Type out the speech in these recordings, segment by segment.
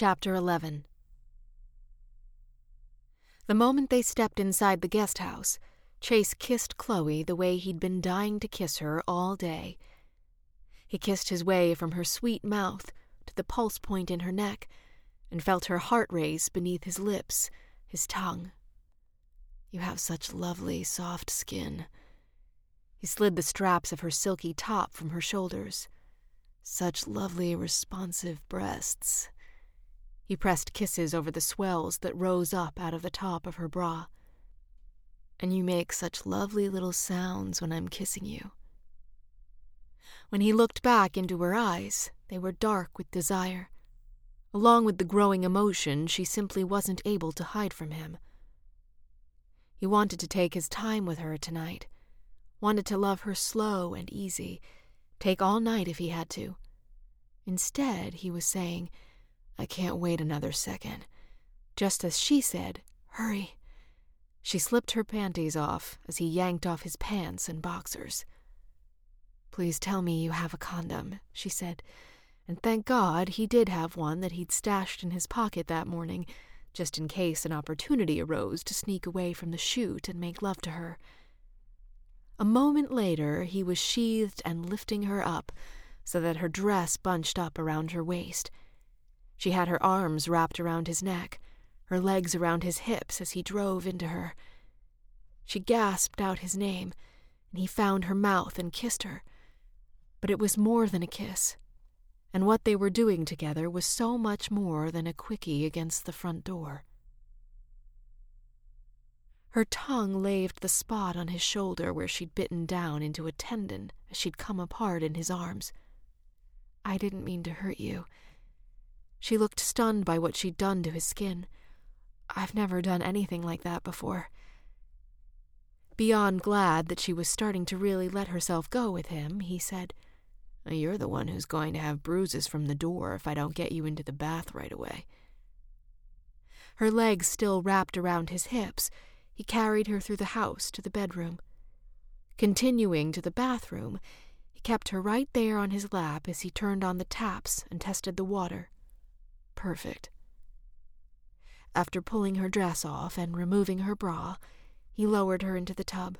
Chapter 11 The moment they stepped inside the guest house, Chase kissed Chloe the way he'd been dying to kiss her all day. He kissed his way from her sweet mouth to the pulse point in her neck and felt her heart race beneath his lips, his tongue. You have such lovely, soft skin. He slid the straps of her silky top from her shoulders. Such lovely, responsive breasts. He pressed kisses over the swells that rose up out of the top of her bra. And you make such lovely little sounds when I'm kissing you. When he looked back into her eyes, they were dark with desire, along with the growing emotion she simply wasn't able to hide from him. He wanted to take his time with her tonight, wanted to love her slow and easy, take all night if he had to. Instead, he was saying, I can't wait another second. Just as she said, Hurry. She slipped her panties off as he yanked off his pants and boxers. Please tell me you have a condom, she said, and thank God he did have one that he'd stashed in his pocket that morning, just in case an opportunity arose to sneak away from the shoot and make love to her. A moment later, he was sheathed and lifting her up so that her dress bunched up around her waist. She had her arms wrapped around his neck, her legs around his hips as he drove into her. She gasped out his name, and he found her mouth and kissed her. But it was more than a kiss and what they were doing together was so much more than a quickie against the front door. Her tongue laved the spot on his shoulder where she'd bitten down into a tendon as she'd come apart in his arms. I didn't mean to hurt you. She looked stunned by what she'd done to his skin. I've never done anything like that before. Beyond glad that she was starting to really let herself go with him, he said, you're the one who's going to have bruises from the door if I don't get you into the bath right away. Her legs still wrapped around his hips, he carried her through the house to the bedroom. Continuing to the bathroom, he kept her right there on his lap as he turned on the taps and tested the water. Perfect. After pulling her dress off and removing her bra, he lowered her into the tub.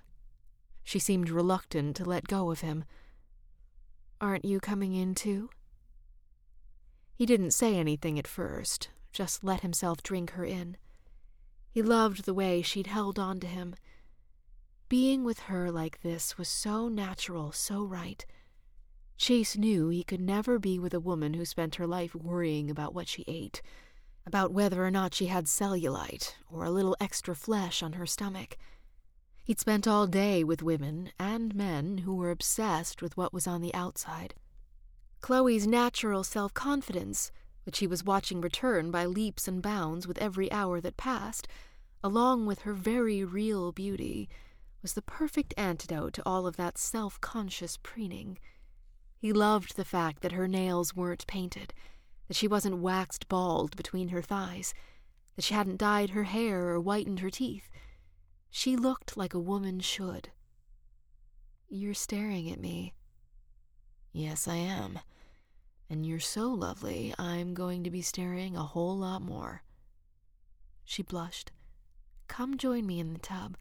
She seemed reluctant to let go of him Aren't you coming in too? He didn't say anything at first, just let himself drink her in. He loved the way she'd held on to him. Being with her like this was so natural, so right. Chase knew he could never be with a woman who spent her life worrying about what she ate, about whether or not she had cellulite or a little extra flesh on her stomach. He'd spent all day with women and men who were obsessed with what was on the outside. Chloe's natural self confidence, which he was watching return by leaps and bounds with every hour that passed, along with her very real beauty, was the perfect antidote to all of that self conscious preening. He loved the fact that her nails weren't painted, that she wasn't waxed bald between her thighs, that she hadn't dyed her hair or whitened her teeth she looked like a woman should. You're staring at me. Yes, I am. And you're so lovely, I'm going to be staring a whole lot more. She blushed. Come join me in the tub.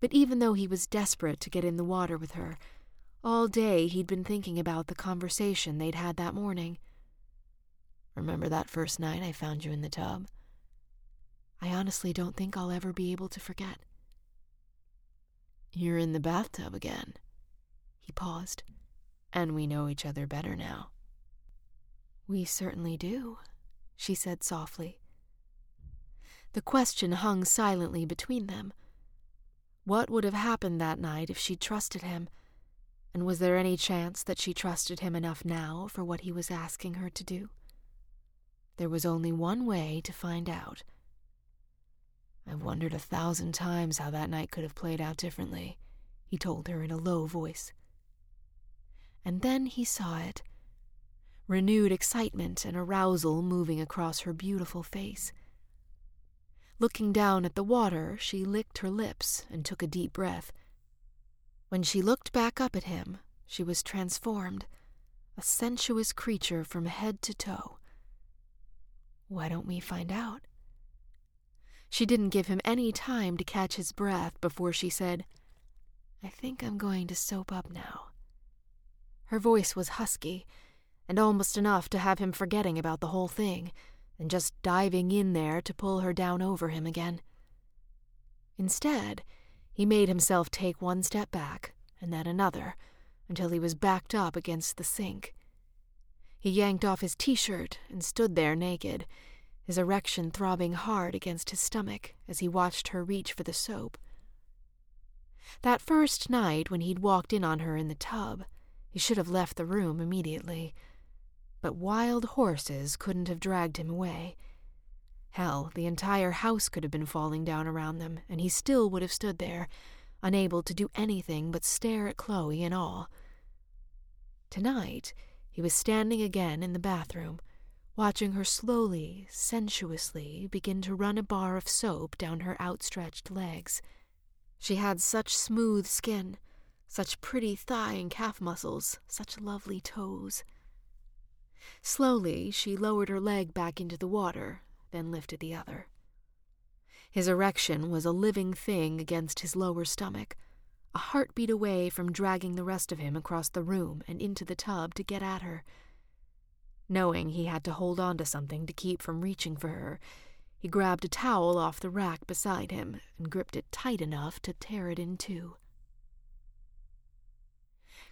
But even though he was desperate to get in the water with her, all day he'd been thinking about the conversation they'd had that morning. Remember that first night I found you in the tub? I honestly don't think I'll ever be able to forget. You're in the bathtub again. He paused. And we know each other better now. We certainly do, she said softly. The question hung silently between them. What would have happened that night if she'd trusted him? And was there any chance that she trusted him enough now for what he was asking her to do? There was only one way to find out. I've wondered a thousand times how that night could have played out differently, he told her in a low voice. And then he saw it renewed excitement and arousal moving across her beautiful face. Looking down at the water, she licked her lips and took a deep breath. When she looked back up at him, she was transformed, a sensuous creature from head to toe. Why don't we find out? She didn't give him any time to catch his breath before she said, I think I'm going to soap up now. Her voice was husky, and almost enough to have him forgetting about the whole thing and just diving in there to pull her down over him again. Instead, he made himself take one step back and then another until he was backed up against the sink. He yanked off his t shirt and stood there naked, his erection throbbing hard against his stomach as he watched her reach for the soap. That first night when he'd walked in on her in the tub, he should have left the room immediately. But wild horses couldn't have dragged him away. Hell, the entire house could have been falling down around them, and he still would have stood there, unable to do anything but stare at Chloe in awe. Tonight, he was standing again in the bathroom, watching her slowly, sensuously begin to run a bar of soap down her outstretched legs. She had such smooth skin, such pretty thigh and calf muscles, such lovely toes. Slowly, she lowered her leg back into the water, then lifted the other. His erection was a living thing against his lower stomach, a heartbeat away from dragging the rest of him across the room and into the tub to get at her. Knowing he had to hold on to something to keep from reaching for her, he grabbed a towel off the rack beside him and gripped it tight enough to tear it in two.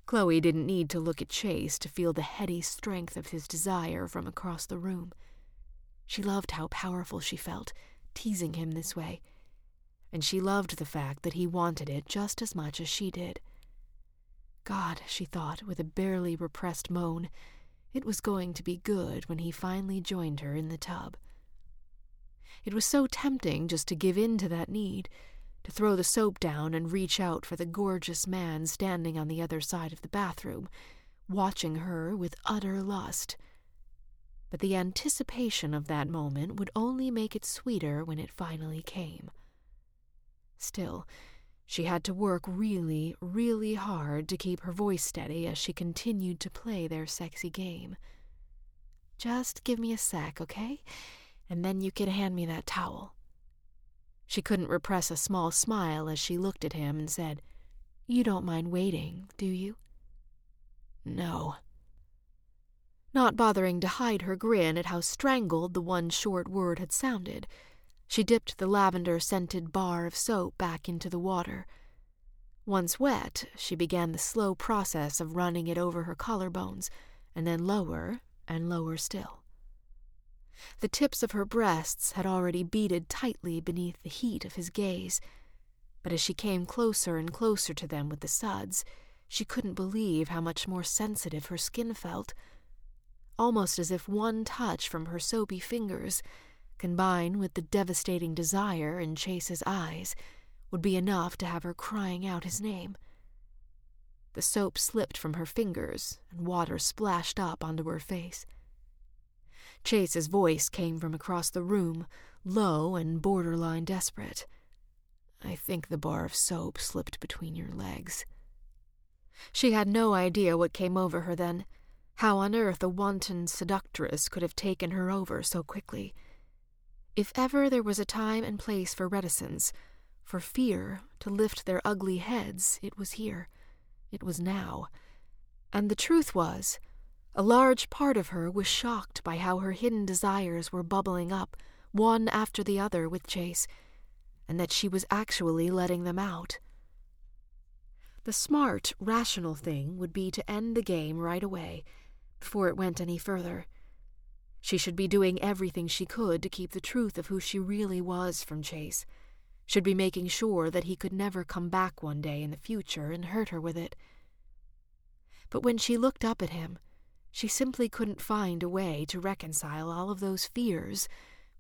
Chloe didn't need to look at Chase to feel the heady strength of his desire from across the room. She loved how powerful she felt, teasing him this way, and she loved the fact that he wanted it just as much as she did. God, she thought with a barely repressed moan, it was going to be good when he finally joined her in the tub. It was so tempting just to give in to that need to throw the soap down and reach out for the gorgeous man standing on the other side of the bathroom, watching her with utter lust. But the anticipation of that moment would only make it sweeter when it finally came. Still, she had to work really, really hard to keep her voice steady as she continued to play their sexy game. Just give me a sec, okay? And then you can hand me that towel. She couldn't repress a small smile as she looked at him and said, You don't mind waiting, do you? No. Not bothering to hide her grin at how strangled the one short word had sounded, she dipped the lavender scented bar of soap back into the water. Once wet, she began the slow process of running it over her collarbones, and then lower and lower still. The tips of her breasts had already beaded tightly beneath the heat of his gaze, but as she came closer and closer to them with the suds, she couldn't believe how much more sensitive her skin felt, almost as if one touch from her soapy fingers, combined with the devastating desire in Chase's eyes, would be enough to have her crying out his name. The soap slipped from her fingers, and water splashed up onto her face. Chase's voice came from across the room, low and borderline desperate. I think the bar of soap slipped between your legs. She had no idea what came over her then, how on earth a wanton seductress could have taken her over so quickly. If ever there was a time and place for reticence, for fear to lift their ugly heads, it was here. It was now. And the truth was, a large part of her was shocked by how her hidden desires were bubbling up, one after the other, with Chase, and that she was actually letting them out. The smart, rational thing would be to end the game right away, before it went any further. She should be doing everything she could to keep the truth of who she really was from Chase. Should be making sure that he could never come back one day in the future and hurt her with it. But when she looked up at him, she simply couldn't find a way to reconcile all of those fears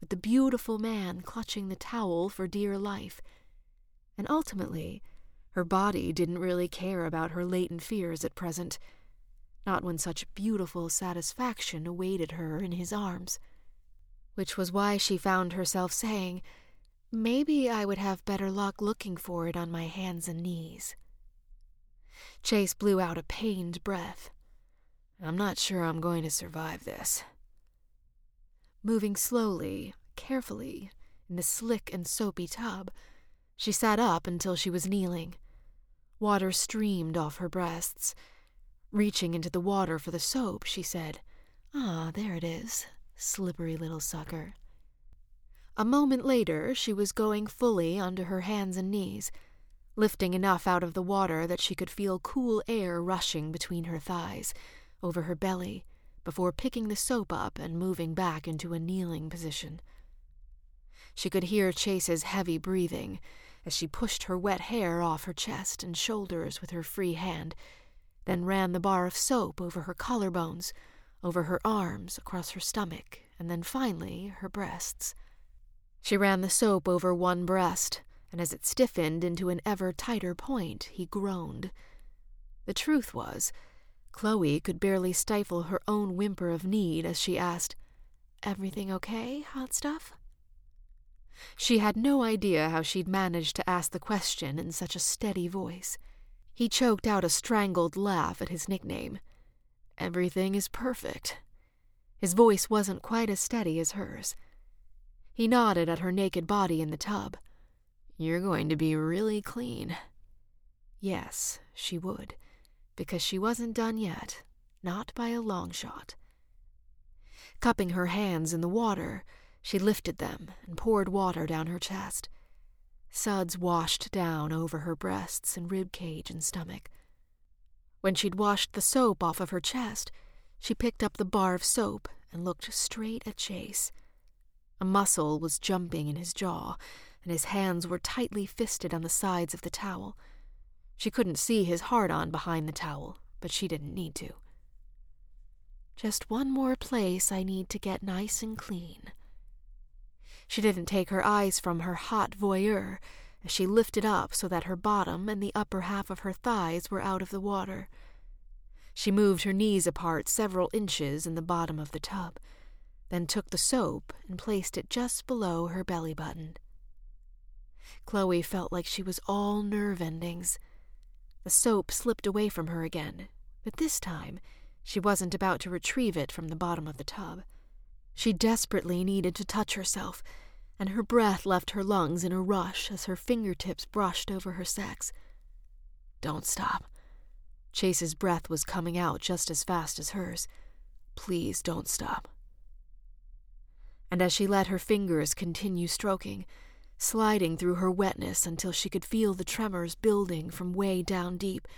with the beautiful man clutching the towel for dear life. And ultimately, her body didn't really care about her latent fears at present, not when such beautiful satisfaction awaited her in his arms. Which was why she found herself saying, Maybe I would have better luck looking for it on my hands and knees. Chase blew out a pained breath. I'm not sure I'm going to survive this. Moving slowly, carefully, in the slick and soapy tub, she sat up until she was kneeling. Water streamed off her breasts. Reaching into the water for the soap, she said, Ah, there it is, slippery little sucker. A moment later, she was going fully onto her hands and knees, lifting enough out of the water that she could feel cool air rushing between her thighs, over her belly, before picking the soap up and moving back into a kneeling position. She could hear Chase's heavy breathing as she pushed her wet hair off her chest and shoulders with her free hand, then ran the bar of soap over her collarbones, over her arms, across her stomach, and then finally her breasts. She ran the soap over one breast, and as it stiffened into an ever tighter point, he groaned. The truth was, Chloe could barely stifle her own whimper of need as she asked, Everything okay, hot stuff? She had no idea how she'd managed to ask the question in such a steady voice. He choked out a strangled laugh at his nickname. Everything is perfect. His voice wasn't quite as steady as hers. He nodded at her naked body in the tub. You're going to be really clean. Yes, she would, because she wasn't done yet, not by a long shot. Cupping her hands in the water, she lifted them and poured water down her chest. Suds washed down over her breasts and rib cage and stomach. When she'd washed the soap off of her chest, she picked up the bar of soap and looked straight at Chase. A muscle was jumping in his jaw, and his hands were tightly fisted on the sides of the towel. She couldn't see his hard on behind the towel, but she didn't need to. Just one more place I need to get nice and clean, she didn't take her eyes from her hot voyeur as she lifted up so that her bottom and the upper half of her thighs were out of the water. She moved her knees apart several inches in the bottom of the tub, then took the soap and placed it just below her belly button. Chloe felt like she was all nerve endings. The soap slipped away from her again, but this time she wasn't about to retrieve it from the bottom of the tub. She desperately needed to touch herself, and her breath left her lungs in a rush as her fingertips brushed over her sex. Don't stop. Chase's breath was coming out just as fast as hers. Please don't stop. And as she let her fingers continue stroking, sliding through her wetness until she could feel the tremors building from way down deep,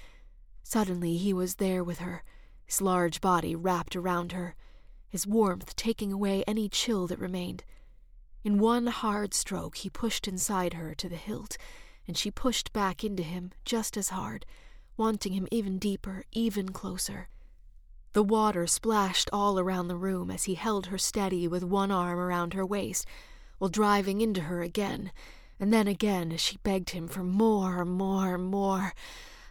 suddenly he was there with her, his large body wrapped around her his warmth taking away any chill that remained. In one hard stroke, he pushed inside her to the hilt, and she pushed back into him just as hard, wanting him even deeper, even closer. The water splashed all around the room as he held her steady with one arm around her waist, while driving into her again, and then again as she begged him for more, more, more,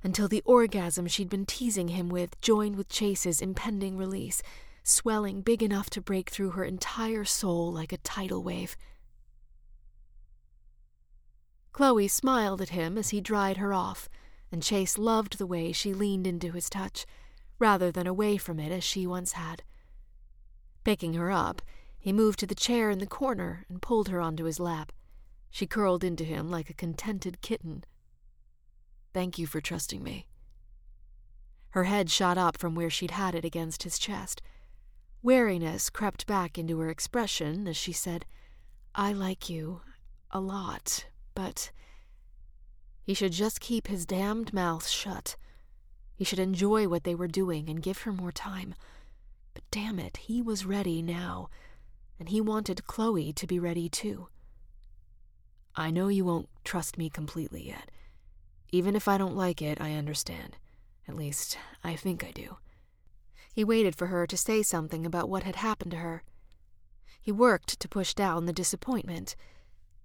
until the orgasm she'd been teasing him with joined with Chase's impending release swelling big enough to break through her entire soul like a tidal wave. Chloe smiled at him as he dried her off, and Chase loved the way she leaned into his touch, rather than away from it as she once had. Picking her up, he moved to the chair in the corner and pulled her onto his lap. She curled into him like a contented kitten. Thank you for trusting me. Her head shot up from where she'd had it against his chest. Wariness crept back into her expression as she said, I like you a lot, but he should just keep his damned mouth shut. He should enjoy what they were doing and give her more time. But damn it, he was ready now, and he wanted Chloe to be ready too. I know you won't trust me completely yet. Even if I don't like it, I understand. At least, I think I do. He waited for her to say something about what had happened to her. He worked to push down the disappointment,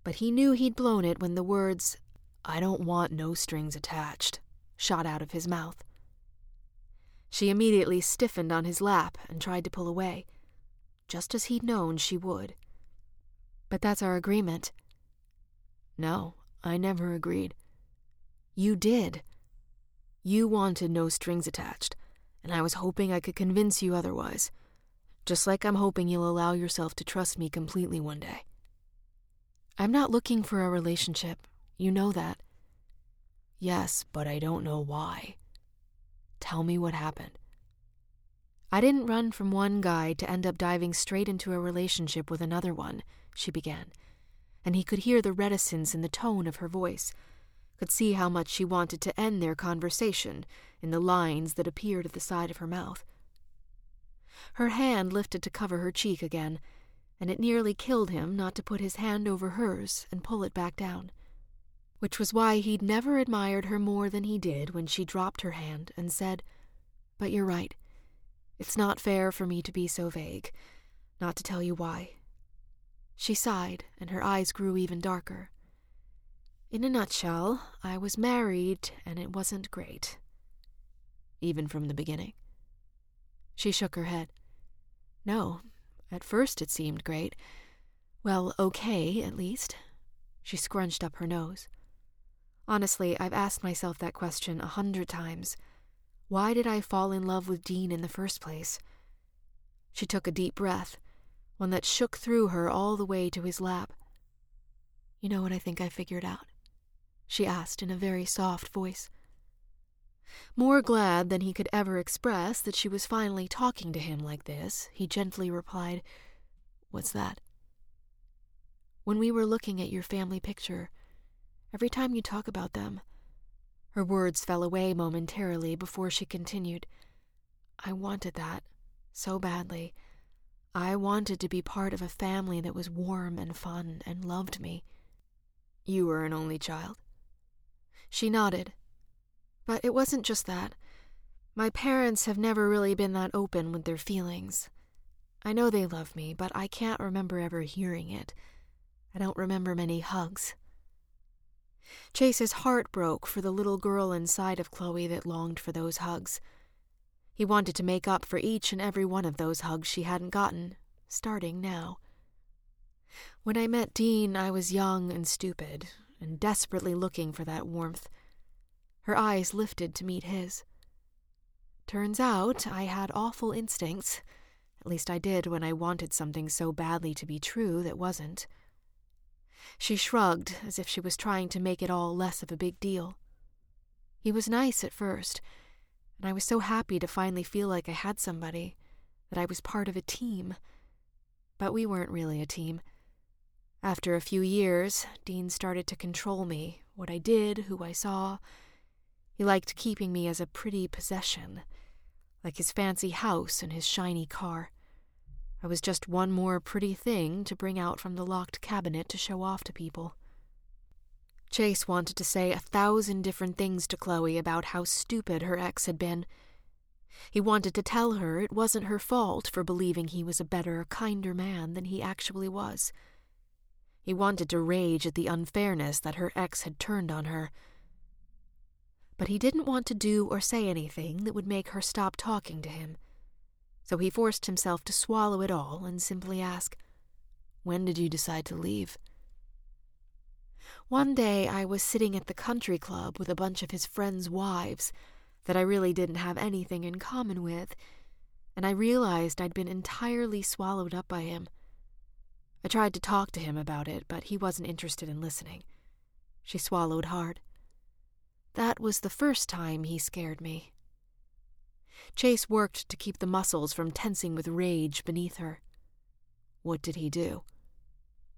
but he knew he'd blown it when the words, I don't want no strings attached, shot out of his mouth. She immediately stiffened on his lap and tried to pull away, just as he'd known she would. But that's our agreement. No, I never agreed. You did. You wanted no strings attached and I was hoping I could convince you otherwise. Just like I'm hoping you'll allow yourself to trust me completely one day. I'm not looking for a relationship. You know that. Yes, but I don't know why. Tell me what happened. I didn't run from one guy to end up diving straight into a relationship with another one, she began, and he could hear the reticence in the tone of her voice, could see how much she wanted to end their conversation in the lines that appeared at the side of her mouth. Her hand lifted to cover her cheek again, and it nearly killed him not to put his hand over hers and pull it back down. Which was why he'd never admired her more than he did when she dropped her hand and said, But you're right. It's not fair for me to be so vague, not to tell you why. She sighed, and her eyes grew even darker. In a nutshell, I was married, and it wasn't great. Even from the beginning. She shook her head. No, at first it seemed great. Well, okay, at least. She scrunched up her nose. Honestly, I've asked myself that question a hundred times. Why did I fall in love with Dean in the first place? She took a deep breath, one that shook through her all the way to his lap. You know what I think I figured out? She asked in a very soft voice. More glad than he could ever express that she was finally talking to him like this, he gently replied, What's that? When we were looking at your family picture, every time you talk about them, her words fell away momentarily before she continued, I wanted that so badly. I wanted to be part of a family that was warm and fun and loved me. You were an only child? She nodded, but it wasn't just that. My parents have never really been that open with their feelings. I know they love me, but I can't remember ever hearing it. I don't remember many hugs. Chase's heart broke for the little girl inside of Chloe that longed for those hugs. He wanted to make up for each and every one of those hugs she hadn't gotten, starting now. When I met Dean, I was young and stupid, and desperately looking for that warmth. Her eyes lifted to meet his. Turns out I had awful instincts. At least I did when I wanted something so badly to be true that wasn't. She shrugged as if she was trying to make it all less of a big deal. He was nice at first, and I was so happy to finally feel like I had somebody, that I was part of a team. But we weren't really a team. After a few years, Dean started to control me, what I did, who I saw, he liked keeping me as a pretty possession, like his fancy house and his shiny car. I was just one more pretty thing to bring out from the locked cabinet to show off to people. Chase wanted to say a thousand different things to Chloe about how stupid her ex had been. He wanted to tell her it wasn't her fault for believing he was a better, kinder man than he actually was. He wanted to rage at the unfairness that her ex had turned on her but he didn't want to do or say anything that would make her stop talking to him. So he forced himself to swallow it all and simply ask, When did you decide to leave? One day I was sitting at the country club with a bunch of his friends' wives that I really didn't have anything in common with, and I realized I'd been entirely swallowed up by him. I tried to talk to him about it, but he wasn't interested in listening. She swallowed hard. That was the first time he scared me. Chase worked to keep the muscles from tensing with rage beneath her. What did he do?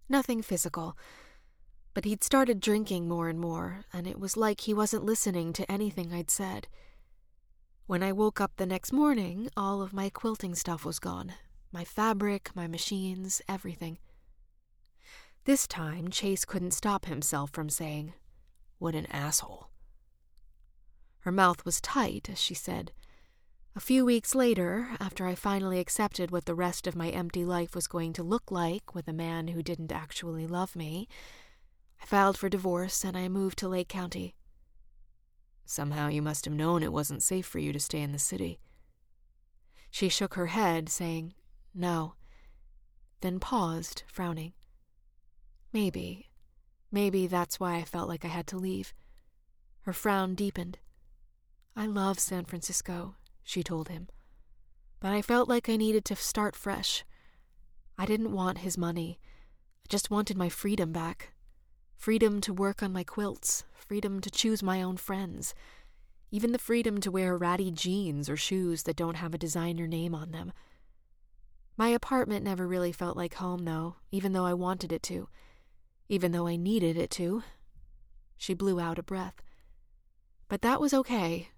Nothing physical, but he'd started drinking more and more, and it was like he wasn't listening to anything I'd said. When I woke up the next morning, all of my quilting stuff was gone my fabric, my machines, everything. This time, Chase couldn't stop himself from saying, What an asshole. Her mouth was tight as she said, A few weeks later, after I finally accepted what the rest of my empty life was going to look like with a man who didn't actually love me, I filed for divorce and I moved to Lake County. Somehow you must have known it wasn't safe for you to stay in the city. She shook her head, saying, No, then paused, frowning. Maybe, maybe that's why I felt like I had to leave. Her frown deepened. I love San Francisco, she told him. But I felt like I needed to start fresh. I didn't want his money. I just wanted my freedom back. Freedom to work on my quilts, freedom to choose my own friends, even the freedom to wear ratty jeans or shoes that don't have a designer name on them. My apartment never really felt like home, though, even though I wanted it to, even though I needed it to. She blew out a breath. But that was okay.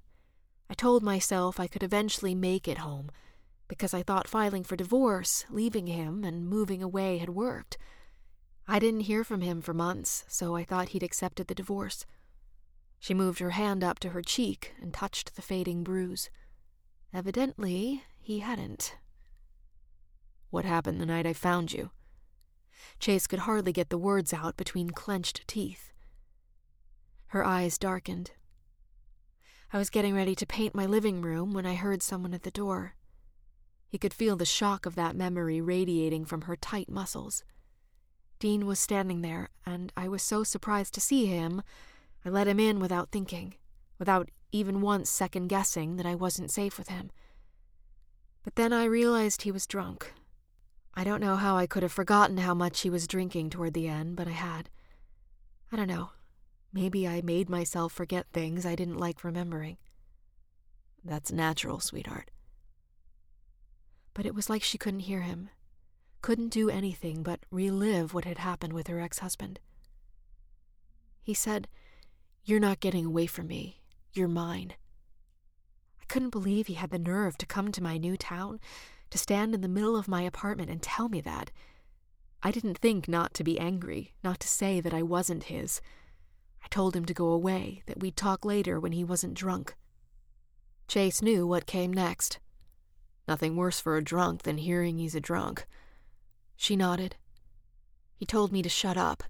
I told myself I could eventually make it home, because I thought filing for divorce, leaving him, and moving away had worked. I didn't hear from him for months, so I thought he'd accepted the divorce. She moved her hand up to her cheek and touched the fading bruise. Evidently, he hadn't. What happened the night I found you? Chase could hardly get the words out between clenched teeth. Her eyes darkened. I was getting ready to paint my living room when I heard someone at the door. He could feel the shock of that memory radiating from her tight muscles. Dean was standing there, and I was so surprised to see him, I let him in without thinking, without even once second guessing that I wasn't safe with him. But then I realized he was drunk. I don't know how I could have forgotten how much he was drinking toward the end, but I had. I don't know. Maybe I made myself forget things I didn't like remembering. That's natural, sweetheart. But it was like she couldn't hear him, couldn't do anything but relive what had happened with her ex husband. He said, You're not getting away from me. You're mine. I couldn't believe he had the nerve to come to my new town, to stand in the middle of my apartment and tell me that. I didn't think not to be angry, not to say that I wasn't his. I told him to go away, that we'd talk later when he wasn't drunk. Chase knew what came next. Nothing worse for a drunk than hearing he's a drunk. She nodded. He told me to shut up,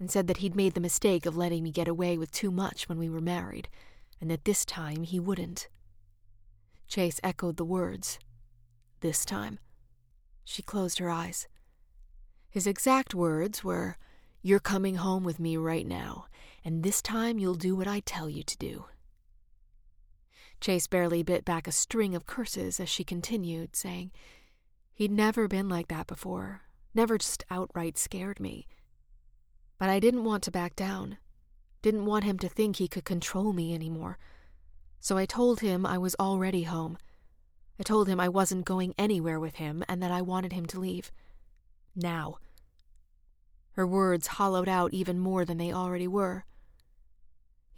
and said that he'd made the mistake of letting me get away with too much when we were married, and that this time he wouldn't. Chase echoed the words. This time. She closed her eyes. His exact words were, You're coming home with me right now, and this time you'll do what I tell you to do. Chase barely bit back a string of curses as she continued, saying, He'd never been like that before, never just outright scared me. But I didn't want to back down, didn't want him to think he could control me anymore. So I told him I was already home. I told him I wasn't going anywhere with him and that I wanted him to leave. Now. Her words hollowed out even more than they already were.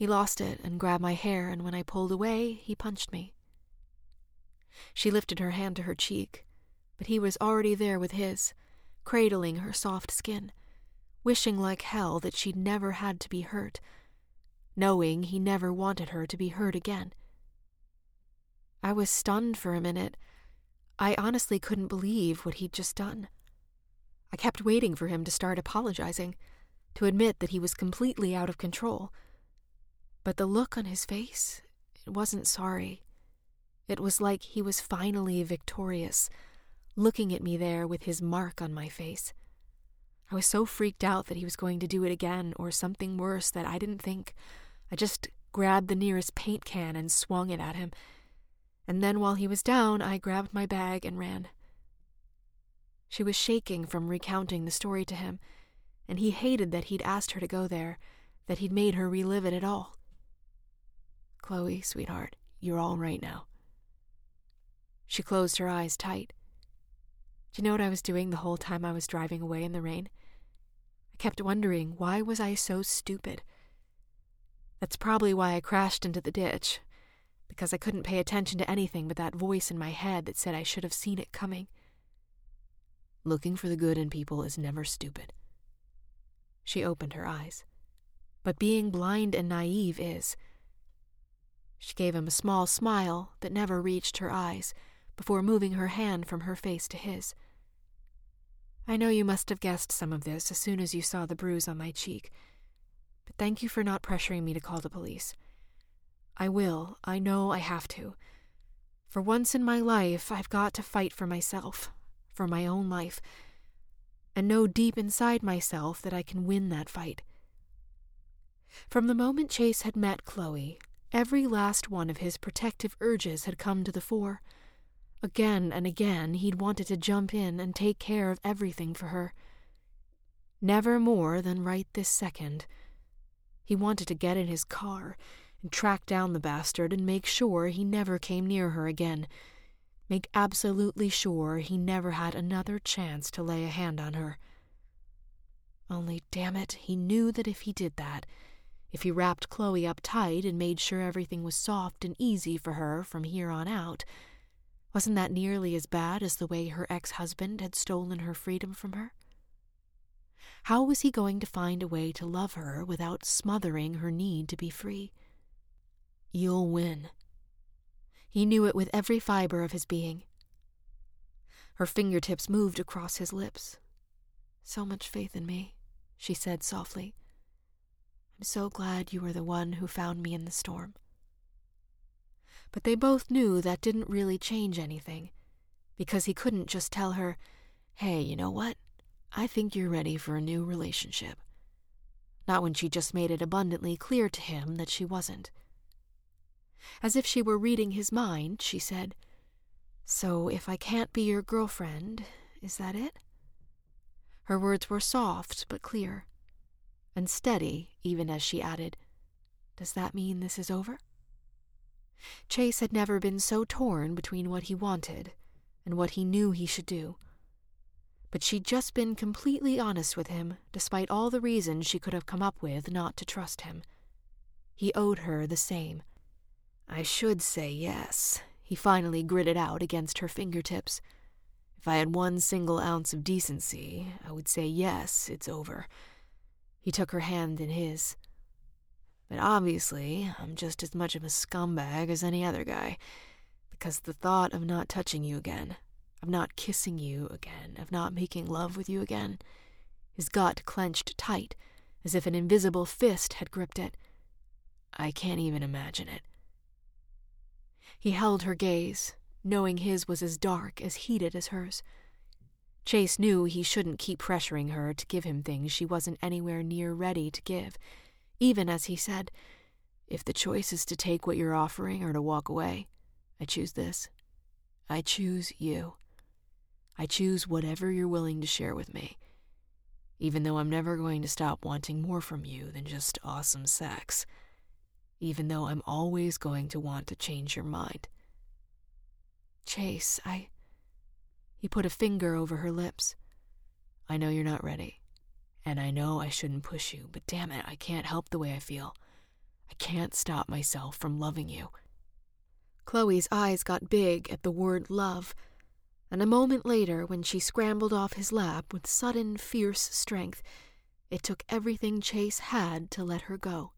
He lost it and grabbed my hair, and when I pulled away, he punched me. She lifted her hand to her cheek, but he was already there with his, cradling her soft skin, wishing like hell that she'd never had to be hurt, knowing he never wanted her to be hurt again. I was stunned for a minute. I honestly couldn't believe what he'd just done. I kept waiting for him to start apologizing, to admit that he was completely out of control but the look on his face, it wasn't sorry. It was like he was finally victorious, looking at me there with his mark on my face. I was so freaked out that he was going to do it again or something worse that I didn't think. I just grabbed the nearest paint can and swung it at him. And then while he was down, I grabbed my bag and ran. She was shaking from recounting the story to him, and he hated that he'd asked her to go there, that he'd made her relive it at all. Chloe, sweetheart, you're all right now. She closed her eyes tight. Do you know what I was doing the whole time I was driving away in the rain? I kept wondering why was I so stupid? That's probably why I crashed into the ditch, because I couldn't pay attention to anything but that voice in my head that said I should have seen it coming. Looking for the good in people is never stupid. She opened her eyes. But being blind and naive is. She gave him a small smile that never reached her eyes before moving her hand from her face to his. I know you must have guessed some of this as soon as you saw the bruise on my cheek, but thank you for not pressuring me to call the police. I will, I know I have to. For once in my life, I've got to fight for myself, for my own life, and know deep inside myself that I can win that fight. From the moment Chase had met Chloe, Every last one of his protective urges had come to the fore. Again and again, he'd wanted to jump in and take care of everything for her. Never more than right this second. He wanted to get in his car and track down the bastard and make sure he never came near her again. Make absolutely sure he never had another chance to lay a hand on her. Only, damn it, he knew that if he did that, if he wrapped Chloe up tight and made sure everything was soft and easy for her from here on out, wasn't that nearly as bad as the way her ex husband had stolen her freedom from her? How was he going to find a way to love her without smothering her need to be free? You'll win. He knew it with every fiber of his being. Her fingertips moved across his lips. So much faith in me, she said softly. So glad you were the one who found me in the storm but they both knew that didn't really change anything, because he couldn't just tell her, hey, you know what? I think you're ready for a new relationship. Not when she just made it abundantly clear to him that she wasn't. As if she were reading his mind, she said, So if I can't be your girlfriend, is that it? Her words were soft but clear, and steady even as she added, Does that mean this is over? Chase had never been so torn between what he wanted and what he knew he should do. But she'd just been completely honest with him, despite all the reasons she could have come up with not to trust him. He owed her the same. I should say yes, he finally gritted out against her fingertips. If I had one single ounce of decency, I would say yes, it's over. He took her hand in his. But obviously, I'm just as much of a scumbag as any other guy, because the thought of not touching you again, of not kissing you again, of not making love with you again, his gut clenched tight, as if an invisible fist had gripped it. I can't even imagine it. He held her gaze, knowing his was as dark, as heated as hers. Chase knew he shouldn't keep pressuring her to give him things she wasn't anywhere near ready to give even as he said, If the choice is to take what you're offering or to walk away, I choose this. I choose you. I choose whatever you're willing to share with me, even though I'm never going to stop wanting more from you than just awesome sex, even though I'm always going to want to change your mind. Chase, I. He put a finger over her lips. I know you're not ready. And I know I shouldn't push you, but damn it, I can't help the way I feel. I can't stop myself from loving you. Chloe's eyes got big at the word love, and a moment later, when she scrambled off his lap with sudden, fierce strength, it took everything Chase had to let her go.